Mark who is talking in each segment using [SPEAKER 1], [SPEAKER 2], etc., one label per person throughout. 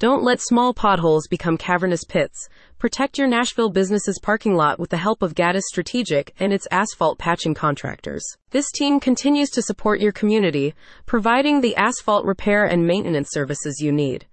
[SPEAKER 1] Don't let small potholes become cavernous pits. Protect your Nashville business's parking lot with the help of Gaddes Strategic and its asphalt patching contractors. This team continues to support your community, providing the asphalt repair and maintenance services you need.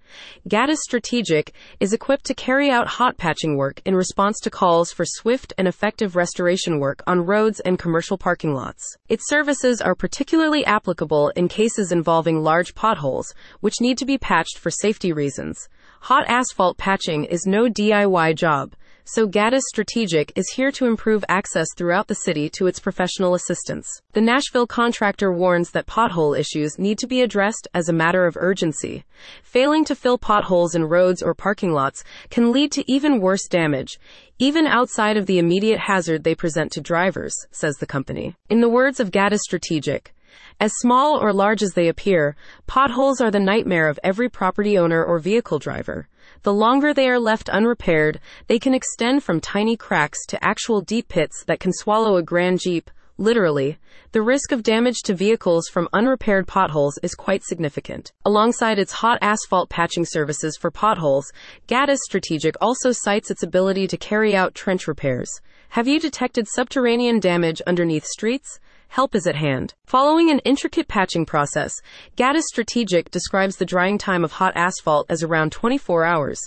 [SPEAKER 1] Gaddes Strategic is equipped to carry out hot patching work in response to calls for swift and effective restoration work on roads and commercial parking lots. Its services are particularly applicable in cases involving large potholes, which need to be patched for safety reasons. Hot asphalt patching is no DIY job, so Gaddes Strategic is here to improve access throughout the city to its professional assistance. The Nashville contractor warns that pothole issues need to be addressed as a matter of urgency. Failing to fill potholes in roads or parking lots can lead to even worse damage, even outside of the immediate hazard they present to drivers, says the company. In the words of Gaddes Strategic, as small or large as they appear, potholes are the nightmare of every property owner or vehicle driver. The longer they are left unrepaired, they can extend from tiny cracks to actual deep pits that can swallow a grand Jeep. Literally, the risk of damage to vehicles from unrepaired potholes is quite significant. Alongside its hot asphalt patching services for potholes, Gaddes Strategic also cites its ability to carry out trench repairs. Have you detected subterranean damage underneath streets? Help is at hand. Following an intricate patching process, Gaddes Strategic describes the drying time of hot asphalt as around 24 hours,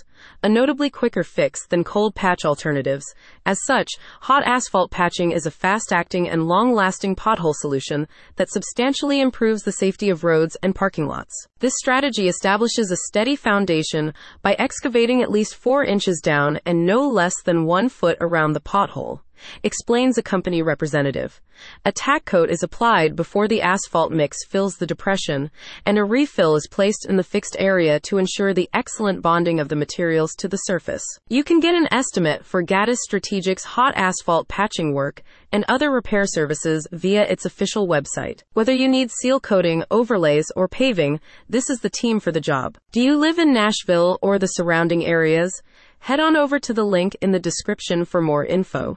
[SPEAKER 1] a notably quicker fix than cold patch alternatives. As such, hot asphalt patching is a fast acting and long lasting pothole solution that substantially improves the safety of roads and parking lots. This strategy establishes a steady foundation by excavating at least 4 inches down and no less than 1 foot around the pothole explains a company representative. A tack coat is applied before the asphalt mix fills the depression, and a refill is placed in the fixed area to ensure the excellent bonding of the materials to the surface. You can get an estimate for Gaddes Strategic's hot asphalt patching work and other repair services via its official website. Whether you need seal coating, overlays, or paving, this is the team for the job. Do you live in Nashville or the surrounding areas? Head on over to the link in the description for more info.